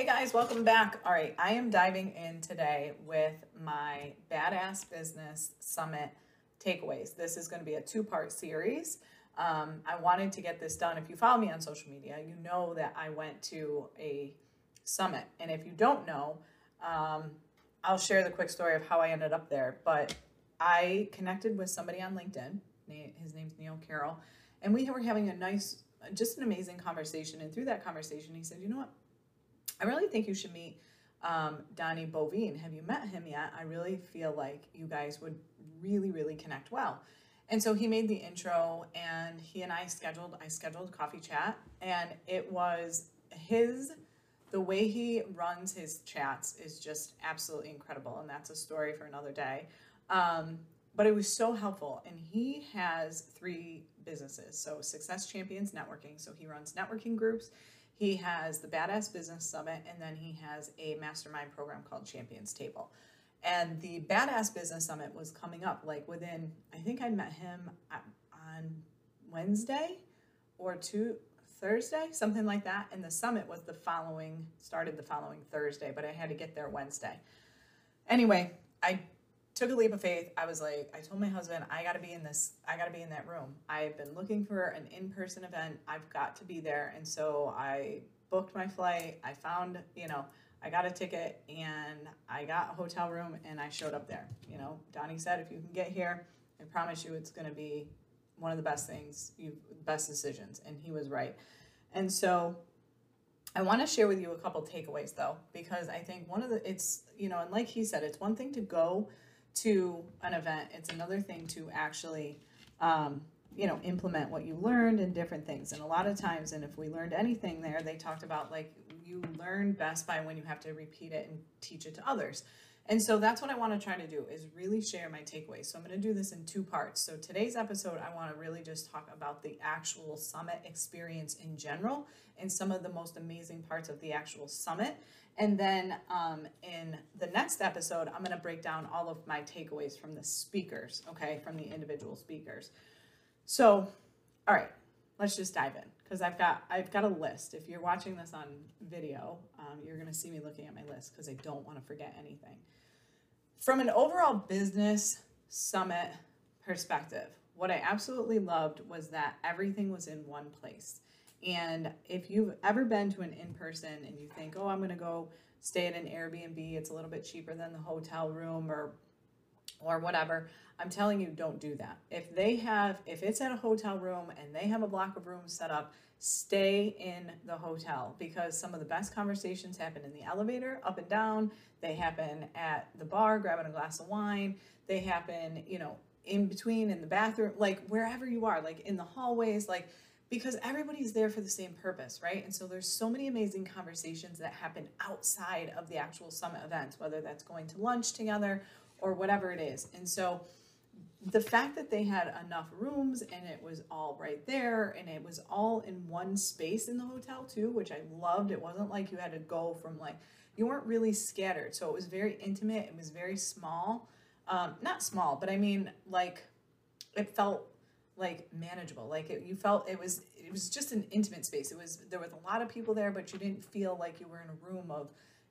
Hey guys, welcome back. All right, I am diving in today with my Badass Business Summit takeaways. This is going to be a two part series. Um, I wanted to get this done. If you follow me on social media, you know that I went to a summit. And if you don't know, um, I'll share the quick story of how I ended up there. But I connected with somebody on LinkedIn. His name's Neil Carroll. And we were having a nice, just an amazing conversation. And through that conversation, he said, You know what? I really think you should meet um, Donnie Boivin. Have you met him yet? I really feel like you guys would really, really connect well. And so he made the intro and he and I scheduled, I scheduled coffee chat and it was his, the way he runs his chats is just absolutely incredible. And that's a story for another day. Um, but it was so helpful. And he has three businesses. So Success Champions Networking. So he runs networking groups he has the Badass Business Summit, and then he has a mastermind program called Champions Table. And the Badass Business Summit was coming up like within, I think I met him on Wednesday or two, Thursday, something like that. And the summit was the following, started the following Thursday, but I had to get there Wednesday. Anyway, I took a leap of faith. I was like, I told my husband, I got to be in this, I got to be in that room. I've been looking for an in person event. I've got to be there. And so I booked my flight. I found, you know, I got a ticket and I got a hotel room and I showed up there. You know, Donnie said, if you can get here, I promise you it's going to be one of the best things, you best decisions. And he was right. And so I want to share with you a couple takeaways though, because I think one of the, it's, you know, and like he said, it's one thing to go to an event. It's another thing to actually, um, you know, implement what you learned and different things. And a lot of times, and if we learned anything there, they talked about like you learn best by when you have to repeat it and teach it to others. And so that's what I want to try to do is really share my takeaways. So I'm going to do this in two parts. So today's episode, I want to really just talk about the actual summit experience in general and some of the most amazing parts of the actual summit. And then um, in the next episode, I'm going to break down all of my takeaways from the speakers, okay, from the individual speakers. So, all right, let's just dive in because I've got I've got a list. If you're watching this on video, um, you're going to see me looking at my list because I don't want to forget anything. From an overall business summit perspective, what I absolutely loved was that everything was in one place. And if you've ever been to an in person and you think, oh, I'm going to go stay at an Airbnb, it's a little bit cheaper than the hotel room or or whatever, I'm telling you, don't do that. If they have, if it's at a hotel room and they have a block of rooms set up, stay in the hotel because some of the best conversations happen in the elevator, up and down. They happen at the bar, grabbing a glass of wine. They happen, you know, in between in the bathroom, like wherever you are, like in the hallways, like because everybody's there for the same purpose, right? And so there's so many amazing conversations that happen outside of the actual summit events, whether that's going to lunch together or whatever it is. And so the fact that they had enough rooms and it was all right there and it was all in one space in the hotel too, which I loved. It wasn't like you had to go from like you weren't really scattered. So it was very intimate, it was very small. Um, not small, but I mean like it felt like manageable. Like it, you felt it was it was just an intimate space. It was there was a lot of people there, but you didn't feel like you were in a room of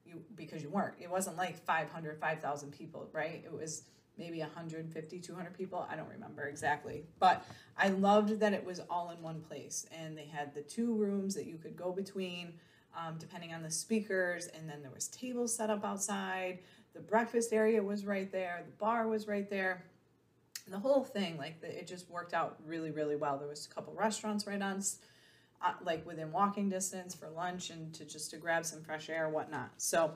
you because you weren't. It wasn't like 500, 5,000 people, right? It was maybe 150, 200 people. I don't remember exactly. But I loved that it was all in one place and they had the two rooms that you could go between um, depending on the speakers and then there was tables set up outside. The breakfast area was right there. The bar was right there the whole thing like the, it just worked out really really well there was a couple restaurants right on uh, like within walking distance for lunch and to just to grab some fresh air whatnot so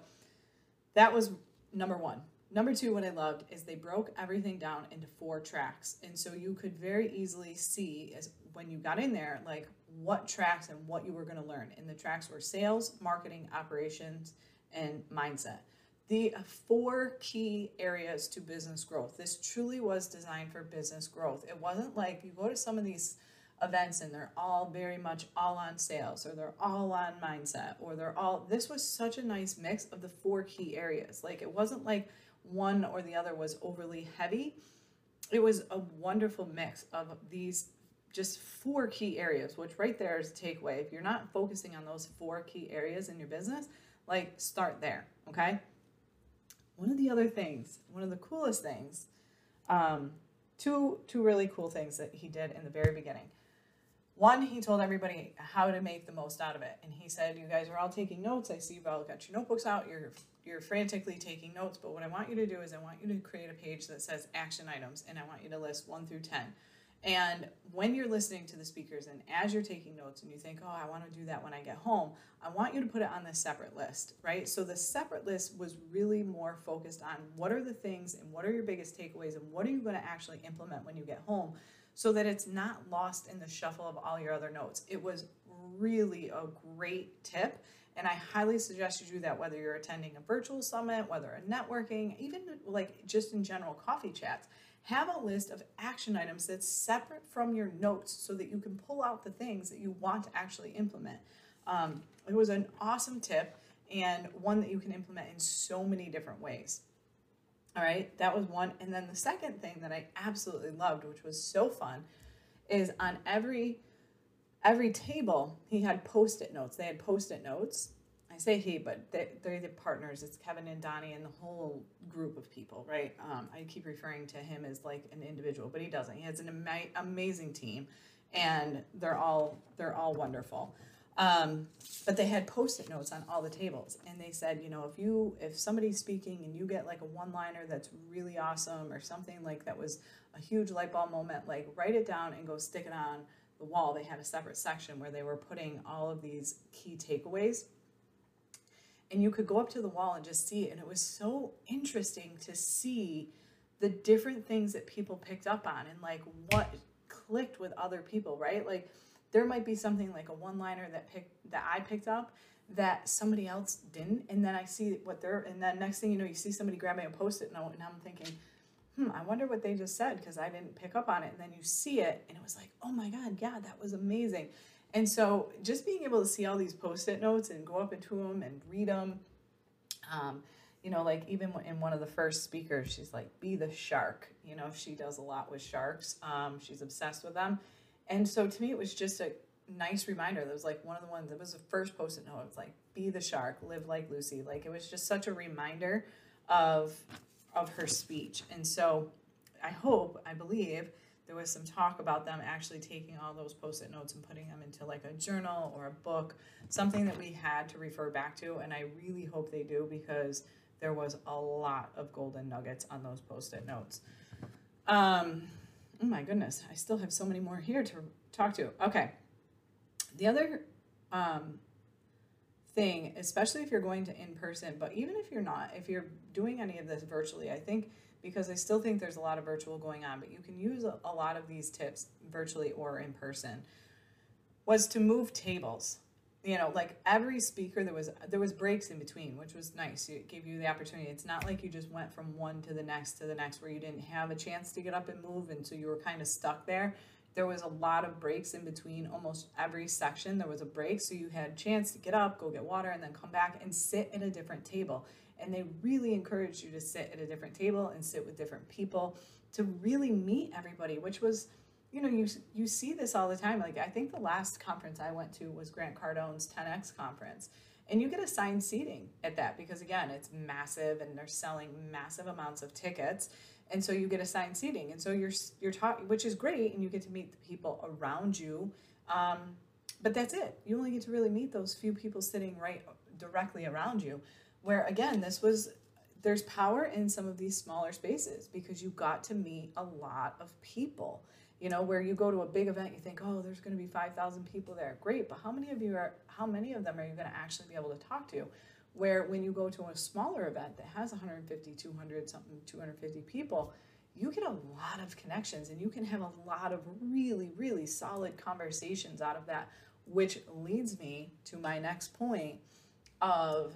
that was number one number two what i loved is they broke everything down into four tracks and so you could very easily see as when you got in there like what tracks and what you were going to learn and the tracks were sales marketing operations and mindset. The four key areas to business growth. This truly was designed for business growth. It wasn't like you go to some of these events and they're all very much all on sales or they're all on mindset or they're all this was such a nice mix of the four key areas. Like it wasn't like one or the other was overly heavy. It was a wonderful mix of these just four key areas which right there is a takeaway. If you're not focusing on those four key areas in your business like start there okay? One of the other things one of the coolest things um, two two really cool things that he did in the very beginning one, he told everybody how to make the most out of it. And he said, You guys are all taking notes. I see you've all got your notebooks out. You're you're frantically taking notes. But what I want you to do is I want you to create a page that says action items and I want you to list one through ten. And when you're listening to the speakers and as you're taking notes and you think, oh, I want to do that when I get home, I want you to put it on this separate list, right? So the separate list was really more focused on what are the things and what are your biggest takeaways and what are you going to actually implement when you get home so that it's not lost in the shuffle of all your other notes. It was really a great tip. And I highly suggest you do that whether you're attending a virtual summit, whether a networking, even like just in general coffee chats. Have a list of action items that's separate from your notes so that you can pull out the things that you want to actually implement. Um, it was an awesome tip and one that you can implement in so many different ways. All right, that was one. And then the second thing that I absolutely loved, which was so fun, is on every every table he had post-it notes. They had post-it notes. I say he, but they, they're the partners. It's Kevin and Donnie and the whole group of people, right? Um, I keep referring to him as like an individual, but he doesn't. He has an ama- amazing team, and they're all they're all wonderful. Um, but they had post-it notes on all the tables, and they said, you know, if you if somebody's speaking and you get like a one-liner that's really awesome or something like that was a huge light bulb moment, like write it down and go stick it on the wall. They had a separate section where they were putting all of these key takeaways. And you could go up to the wall and just see it. And it was so interesting to see the different things that people picked up on and like what clicked with other people, right? Like there might be something like a one liner that picked that I picked up that somebody else didn't and then I see what they're and then next thing you know you see somebody grabbing a post-it note and I'm thinking hmm I wonder what they just said because I didn't pick up on it and then you see it and it was like oh my god yeah that was amazing. And so just being able to see all these post-it notes and go up into them and read them um, you know like even in one of the first speakers she's like be the shark you know she does a lot with sharks um, she's obsessed with them and so to me, it was just a nice reminder. That was like one of the ones that was the first post it note. It was like, be the shark, live like Lucy. Like it was just such a reminder of of her speech. And so I hope, I believe, there was some talk about them actually taking all those post-it notes and putting them into like a journal or a book, something that we had to refer back to. And I really hope they do because there was a lot of golden nuggets on those post-it notes. Um, oh my goodness, I still have so many more here to talk to. Okay. The other um, thing, especially if you're going to in person, but even if you're not, if you're doing any of this virtually, I think because I still think there's a lot of virtual going on, but you can use a, a lot of these tips virtually or in person, was to move tables you know like every speaker there was there was breaks in between which was nice. It gave you the opportunity. It's not like you just went from one to the next to the next where you didn't have a chance to get up and move and so you were kind of stuck there. There was a lot of breaks in between almost every section. There was a break so you had a chance to get up go get water and then come back and sit at a different table. And they really encouraged you to sit at a different table and sit with different people to really meet everybody which was you know, you you see this all the time. Like I think the last conference I went to was Grant Cardone's 10X conference. And you get assigned seating at that because again, it's massive and they're selling massive amounts of tickets. And so you get assigned seating. And so you're you're talking which is great and you get to meet the people around you. Um, but that's it. You only get to really meet those few people sitting right directly around you. Where again, this was there's power in some of these smaller spaces because you got to meet a lot of people you know where you go to a big event you think oh there's going to be 5000 people there great but how many of you are how many of them are you going to actually be able to talk to where when you go to a smaller event that has 150 200 something 250 people you get a lot of connections and you can have a lot of really really solid conversations out of that which leads me to my next point of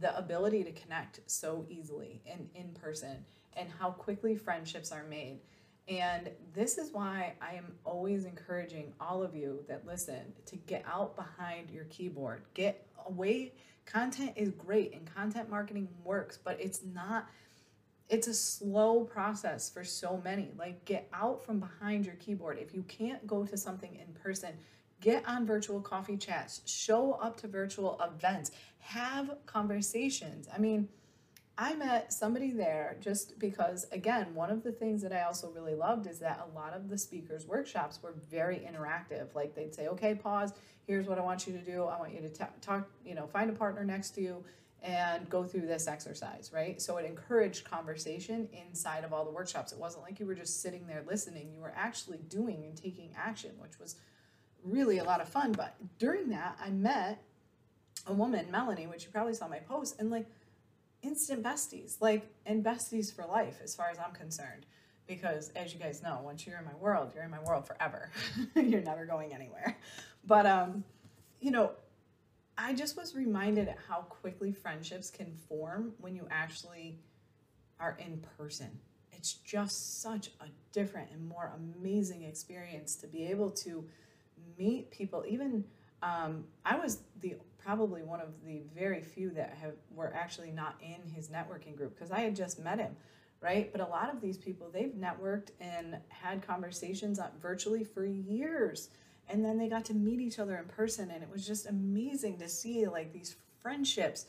the ability to connect so easily and in person and how quickly friendships are made. And this is why I am always encouraging all of you that listen to get out behind your keyboard. Get away. Content is great and content marketing works, but it's not it's a slow process for so many. Like, get out from behind your keyboard. If you can't go to something in person, get on virtual coffee chats, show up to virtual events, have conversations. I mean, I met somebody there just because, again, one of the things that I also really loved is that a lot of the speakers' workshops were very interactive. Like they'd say, okay, pause, here's what I want you to do. I want you to talk, you know, find a partner next to you and go through this exercise, right? So it encouraged conversation inside of all the workshops. It wasn't like you were just sitting there listening, you were actually doing and taking action, which was really a lot of fun. But during that, I met a woman, Melanie, which you probably saw my post, and like instant besties, like, and besties for life, as far as I'm concerned. Because as you guys know, once you're in my world, you're in my world forever. you're never going anywhere. But, um, you know, I just was reminded at how quickly friendships can form when you actually are in person. It's just such a different and more amazing experience to be able to meet people. Even um, I was the probably one of the very few that have were actually not in his networking group because I had just met him, right? But a lot of these people they've networked and had conversations virtually for years and then they got to meet each other in person and it was just amazing to see like these friendships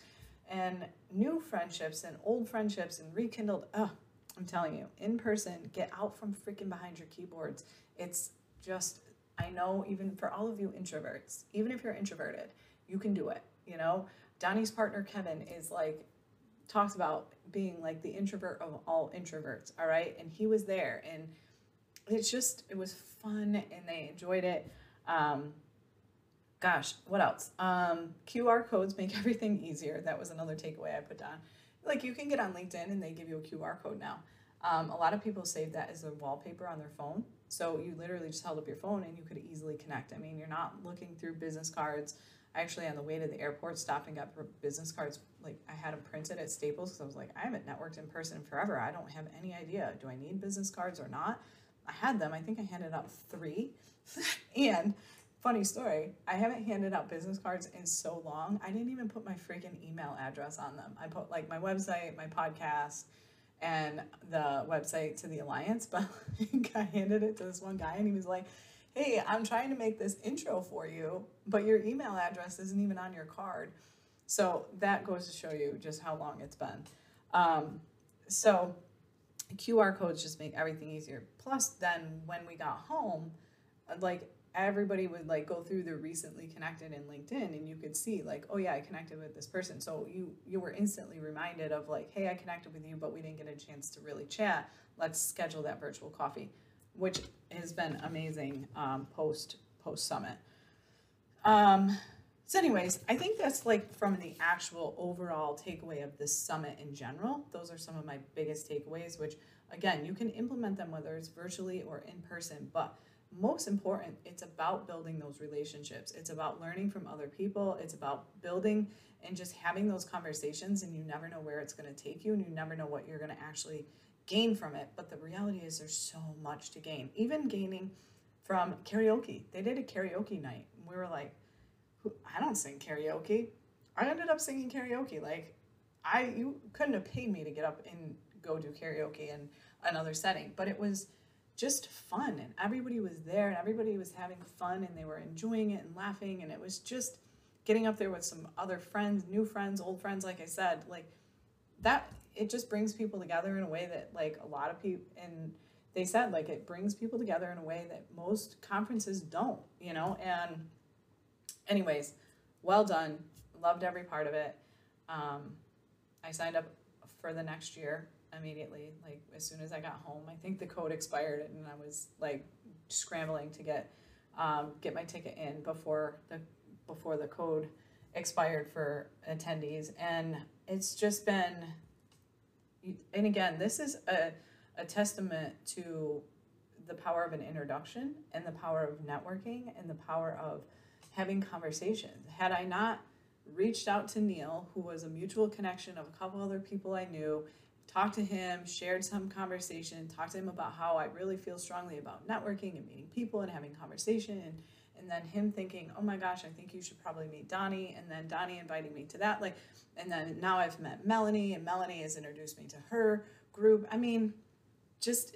and new friendships and old friendships and rekindled oh i'm telling you in person get out from freaking behind your keyboards it's just i know even for all of you introverts even if you're introverted you can do it you know donnie's partner kevin is like talks about being like the introvert of all introverts all right and he was there and it's just it was fun and they enjoyed it um, gosh, what else? Um, QR codes make everything easier. That was another takeaway I put down. Like you can get on LinkedIn and they give you a QR code now. Um, a lot of people save that as a wallpaper on their phone. So you literally just held up your phone and you could easily connect. I mean, you're not looking through business cards. I actually, on the way to the airport, stopped and got business cards. Like I had them printed at Staples because I was like, I haven't networked in person forever. I don't have any idea. Do I need business cards or not? I had them. I think I handed out three and funny story, I haven't handed out business cards in so long. I didn't even put my freaking email address on them. I put like my website, my podcast, and the website to the alliance. But I handed it to this one guy, and he was like, "Hey, I'm trying to make this intro for you, but your email address isn't even on your card." So that goes to show you just how long it's been. Um, so QR codes just make everything easier. Plus, then when we got home, like everybody would like go through the recently connected in LinkedIn and you could see like, oh yeah, I connected with this person. So you you were instantly reminded of like, hey, I connected with you, but we didn't get a chance to really chat. Let's schedule that virtual coffee, which has been amazing um, post post summit. Um, so, anyways, I think that's like from the actual overall takeaway of this summit in general. Those are some of my biggest takeaways, which again, you can implement them whether it's virtually or in person, but most important, it's about building those relationships. It's about learning from other people. It's about building and just having those conversations, and you never know where it's going to take you, and you never know what you're going to actually gain from it. But the reality is, there's so much to gain. Even gaining from karaoke. They did a karaoke night. And We were like, I don't sing karaoke. I ended up singing karaoke. Like, I you couldn't have paid me to get up and go do karaoke in another setting, but it was just fun and everybody was there and everybody was having fun and they were enjoying it and laughing and it was just getting up there with some other friends new friends old friends like i said like that it just brings people together in a way that like a lot of people and they said like it brings people together in a way that most conferences don't you know? And anyways well done. Loved every part of it. Um, i signed up for the next year immediately, like as soon as I got home. I think the code expired, and I was like scrambling to get um, get my ticket in before the before the code expired for attendees, and it's just been. And again, this is a a testament to the power of an introduction and the power of networking and the power of having conversations. Had I not reached out to Neil, who was a mutual connection of a couple other people I knew, talked to him, shared some conversation, talked to him about how I really feel strongly about networking and meeting people and having conversation and and then him thinking, "Oh my gosh, I think you should probably meet Donnie," and then Donnie inviting me to that like and then now I've met Melanie and Melanie has introduced me to her group. I mean, just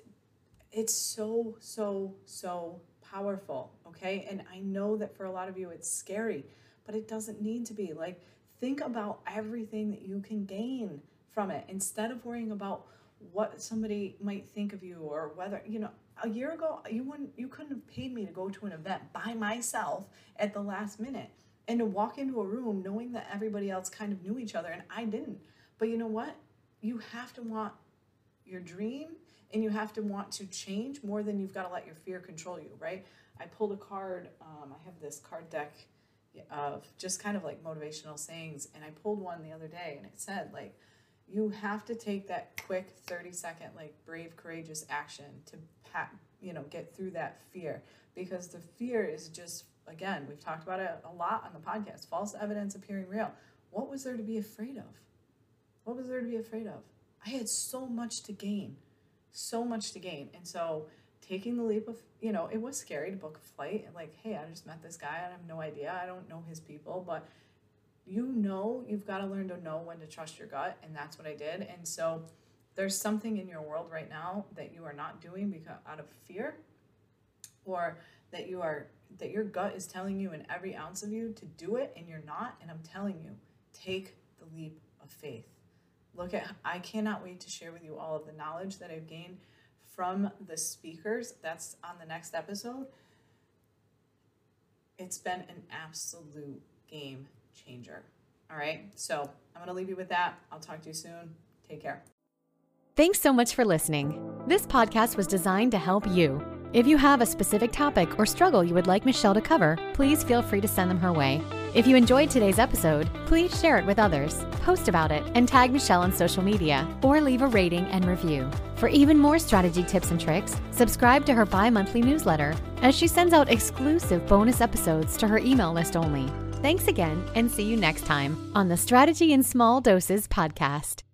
it's so so so powerful, okay? And I know that for a lot of you it's scary, but it doesn't need to be. Like think about everything that you can gain from it instead of worrying about what somebody might think of you or whether, you know, a year ago you wouldn't you couldn't have paid me to go to an event by myself at the last minute and to walk into a room knowing that everybody else kind of knew each other and I didn't. But you know what? You have to want your dream and you have to want to change more than you've got to let your fear control you, right? I pulled a card, um, I have this card deck of just kind of like motivational sayings, and I pulled one the other day and it said, like, you have to take that quick 30 second like brave courageous action to pat you know get through that fear. Because the fear is just again we've talked about it a lot on the podcast false evidence appearing real. What was there to be afraid of? What was there to be afraid of? I had so much to gain so much to gain. And so taking the leap of you know it was scary to book a flight like hey i just met this guy i have no idea i don't know his people but you know you've got to learn to know when to trust your gut and that's what i did. And so there's something in your world right now that you are not doing because out of fear or that you are that your gut is telling you in every ounce of you to do it and you're not. And i'm telling you take the leap of faith. Look at i cannot wait to share with you all of the knowledge that i've gained from the speakers. That's on the next episode. It's been an absolute game changer. All right. So I'm going to leave you with that. I'll talk to you soon. Take care. Thanks so much for listening. This podcast was designed to help you. If you have a specific topic or struggle you would like Michelle to cover, please feel free to send them her way. If you enjoyed today's episode, please share it with others, post about it, and tag Michelle on social media, or leave a rating and review. For even more strategy tips and tricks, subscribe to her bi monthly newsletter, as she sends out exclusive bonus episodes to her email list only. Thanks again, and see you next time on the Strategy in Small Doses podcast.